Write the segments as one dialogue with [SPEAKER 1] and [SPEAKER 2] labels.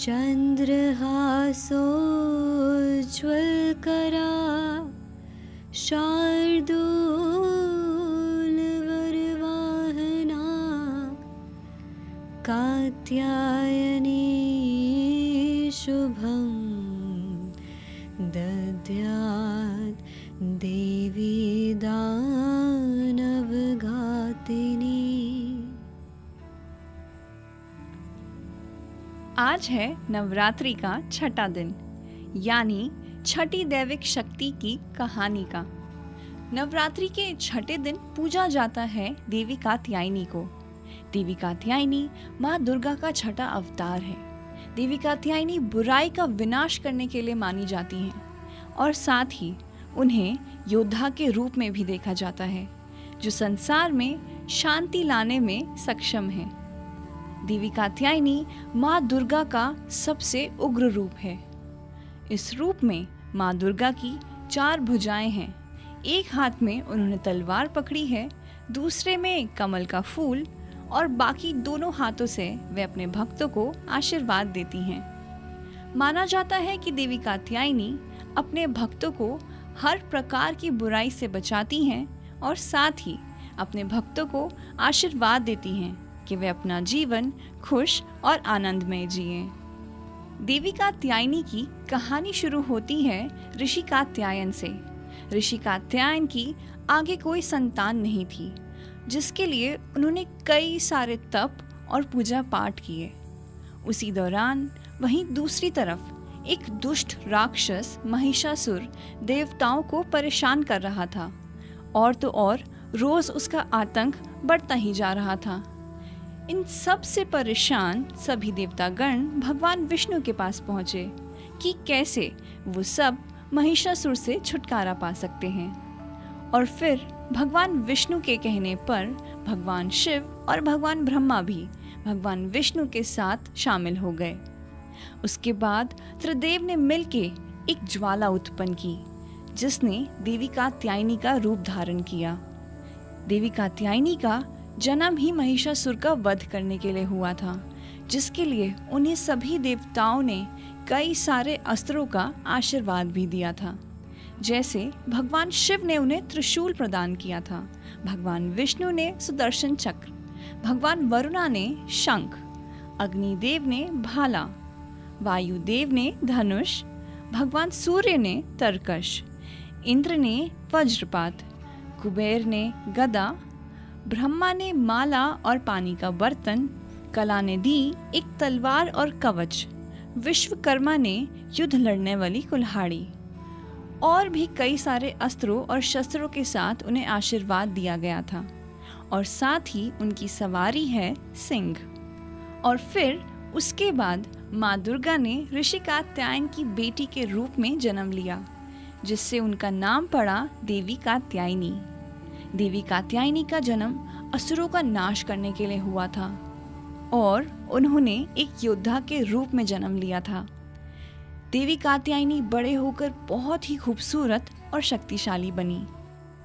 [SPEAKER 1] चन्द्रहासोज्ज्वलकरा शार्दूलवरवाहना कात्यायनी शुभं दद्यात्
[SPEAKER 2] आज है नवरात्रि का छठा दिन, यानी छठी दैविक शक्ति की कहानी का। नवरात्रि के छठे दिन पूजा जाता है देवी कात्यायनी को। देवी कात्यायनी माँ दुर्गा का छठा अवतार है। देवी कात्यायनी बुराई का विनाश करने के लिए मानी जाती हैं और साथ ही उन्हें योद्धा के रूप में भी देखा जाता है, जो संसार में शांति लाने में सक्षम है। देवी कात्यायनी माँ दुर्गा का सबसे उग्र रूप है। इस रूप में माँ दुर्गा की चार भुजाएँ हैं। एक हाथ में उन्होंने तलवार पकड़ी है, दूसरे में कमल का फूल और बाकी दोनों हाथों से वे अपने भक्तों को आशीर्वाद देती हैं। माना जाता है कि देवी कात्यायनी अपने भक्तों को हर प्रकार की बुराई से बचाती हैं और साथ ही अपने भक्तों को आशीर्वाद देती हैं। कि वे अपना जीवन खुश और आनंदमय जिए। देवी कात्यायनी की कहानी शुरू होती है ऋषि कात्यायन से। ऋषि कात्यायन की आगे कोई संतान नहीं थी, जिसके लिए उन्होंने कई सारे तप और पूजा पाठ किए। उसी दौरान वहीं दूसरी तरफ़ एक दुष्ट राक्षस महिषासुर देवताओं को परेशान कर रहा था, और तो और रोज उसका आतंक बढ़ता ही जा रहा था। इन सबसे परेशान सभी देवतागण भगवान विष्णु के पास पहुँचे कि कैसे वो सब महिषासुर से छुटकारा पा सकते हैं। और फिर भगवान विष्णु के कहने पर भगवान शिव और भगवान ब्रह्मा भी भगवान विष्णु के साथ शामिल हो गए। उसके बाद त्रिदेव ने मिलके एक ज्वाला उत्पन्न की, जिसने देवी कात्यायनी का रूप धारण किया। देवी कात्यायनी का जन्म ही महिषासुर का वध करने के लिए हुआ था, जिसके लिए उन्हें सभी देवताओं ने कई सारे अस्त्रों का आशीर्वाद भी दिया था। जैसे भगवान शिव ने उन्हें त्रिशूल प्रदान किया था, भगवान विष्णु ने सुदर्शन चक्र, भगवान वरुणा ने शंख, अग्निदेव ने भाला, वायुदेव ने धनुष, भगवान सूर्य ने तरकश, इंद्र ने वज्रपात, कुबेर ने गदा ब्रह्मा ने माला और पानी का बर्तन, कला ने दी एक तलवार और कवच। विश्वकर्मा ने युद्ध लड़ने वाली कुल्हाड़ी। और भी कई सारे अस्त्रों और शस्त्रों के साथ उन्हें आशीर्वाद दिया गया था। और साथ ही उनकी सवारी है सिंह। और फिर उसके बाद माँ दुर्गा ने ऋषि कात्यायन की बेटी के रूप में जन्म लिया, जिससे उनका नाम पड़ा देवी कात्यायनी। देवी कात्यायनी का जन्म असुरों का नाश करने के लिए हुआ था और उन्होंने एक योद्धा के रूप में जन्म लिया था। देवी कात्यायनी बड़े होकर बहुत ही खूबसूरत और शक्तिशाली बनी।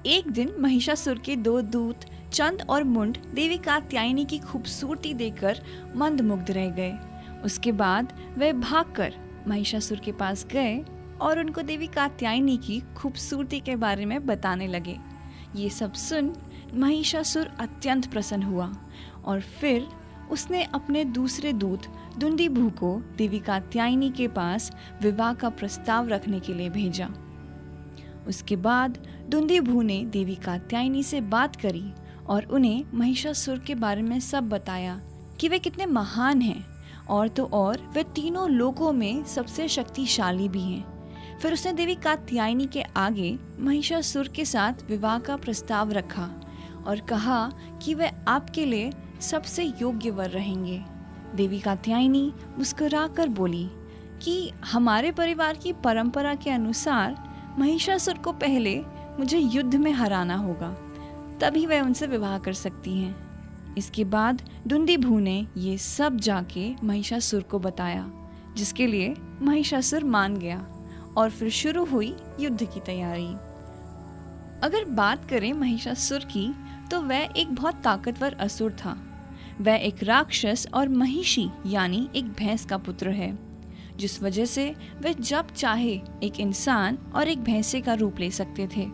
[SPEAKER 2] एक दिन महिषासुर के दो दूत, चंद और मुंड देवी कात्यायनी की खूबसूरती देखकर मंदमुग्ध रह गए। उसके बाद वे भागकर महिषासुर के पास गए और उनको देवी कात्यायनी की खूबसूरती के बारे में बताने लगे। ये सब सुन महिषासुर अत्यंत प्रसन्न हुआ और फिर उसने अपने दूसरे दूत दुंदीभू को देवी कात्यायनी के पास विवाह का प्रस्ताव रखने के लिए भेजा। उसके बाद दुंदीभू ने देवी कात्यायनी से बात करी और उन्हें महिषासुर के बारे में सब बताया कि वे कितने महान हैं और तो और वे तीनों लोकों में सबसे शक्तिशाली भी हैं। फिर उसने देवी कात्यायनी के आगे महिषासुर के साथ विवाह का प्रस्ताव रखा और कहा कि वह आपके लिए सबसे योग्य वर रहेंगे। देवी कात्यायनी मुस्कुराकर बोली कि हमारे परिवार की परंपरा के अनुसार महिषासुर को पहले मुझे युद्ध में हराना होगा, तभी वह उनसे विवाह कर सकती हैं। इसके बाद दुंदी भू ने ये सब जाके महिषासुर को बताया, जिसके लिए महिषासुर मान गया। और फिर शुरू हुई युद्ध की तैयारी। अगर बात करें महिषासुर की तो वह एक बहुत ताकतवर असुर था। वह एक राक्षस और महिषी, यानी एक भैंस का पुत्र है, जिस वजह से वह जब चाहे एक इंसान और एक भैंसे का रूप ले सकते थे।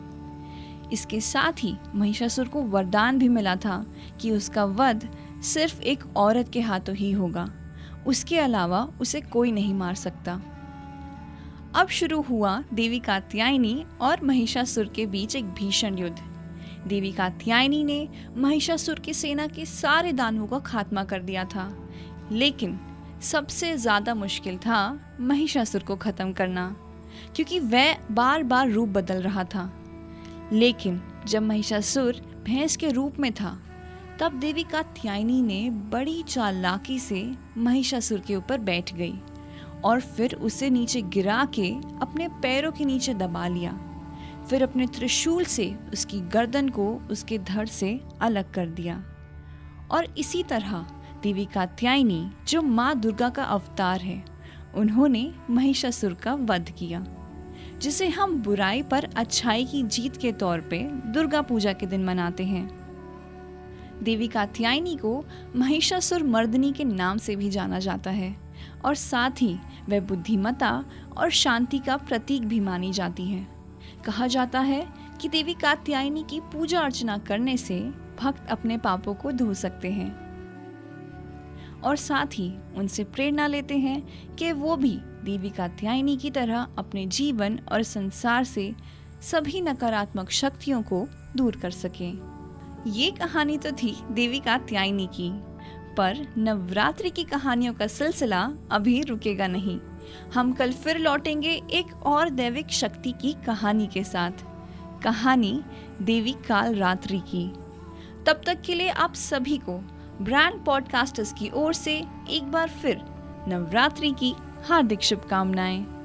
[SPEAKER 2] इसके साथ ही महिषासुर को वरदान भी मिला था कि उसका वध सिर्फ़ एक औरत के हाथों ही होगा। उसके अलावा उसे कोई नहीं मार सकता। अब शुरू हुआ देवी कात्यायनी और महिषासुर के बीच एक भीषण युद्ध। देवी कात्यायनी ने महिषासुर की सेना के सारे दानवों का खात्मा कर दिया था। लेकिन सबसे ज़्यादा मुश्किल था महिषासुर को खत्म करना, क्योंकि वह बार बार रूप बदल रहा था। लेकिन जब महिषासुर भैंस के रूप में था, तब देवी कात्यायनी ने बड़ी चालाकी से महिषासुर के ऊपर बैठ गई। और फिर उसे नीचे गिरा के अपने पैरों के नीचे दबा लिया। फिर अपने त्रिशूल से उसकी गर्दन को उसके धड़ से अलग कर दिया। और इसी तरह देवी कात्यायनी जो माँ दुर्गा का अवतार है, उन्होंने महिषासुर का वध किया, जिसे हम बुराई पर अच्छाई की जीत के तौर पे दुर्गा पूजा के दिन मनाते हैं। देवी कात्यायनी को महिषासुर मर्दनी के नाम से भी जाना जाता है। और साथ ही वह बुद्धिमता और शांति का प्रतीक भी मानी जाती है। कहा जाता है कि देवी कात्यायनी की पूजा अर्चना करने से भक्त अपने पापों को धो सकते हैं और साथ ही उनसे प्रेरणा लेते हैं कि वो भी देवी कात्यायनी की तरह अपने जीवन और संसार से सभी नकारात्मक शक्तियों को दूर कर सकें। ये कहानी तो थी देवी कात्यायनी की। पर नवरात्रि की कहानियों का सिलसिला अभी रुकेगा नहीं। हम कल फिर लौटेंगे एक और दैविक शक्ति की कहानी के साथ। कहानी देवी काल रात्रि की। तब तक के लिए आप सभी को ब्रांड पॉडकास्टर्स की ओर से एक बार फिर नवरात्रि की हार्दिक शुभकामनाएँ।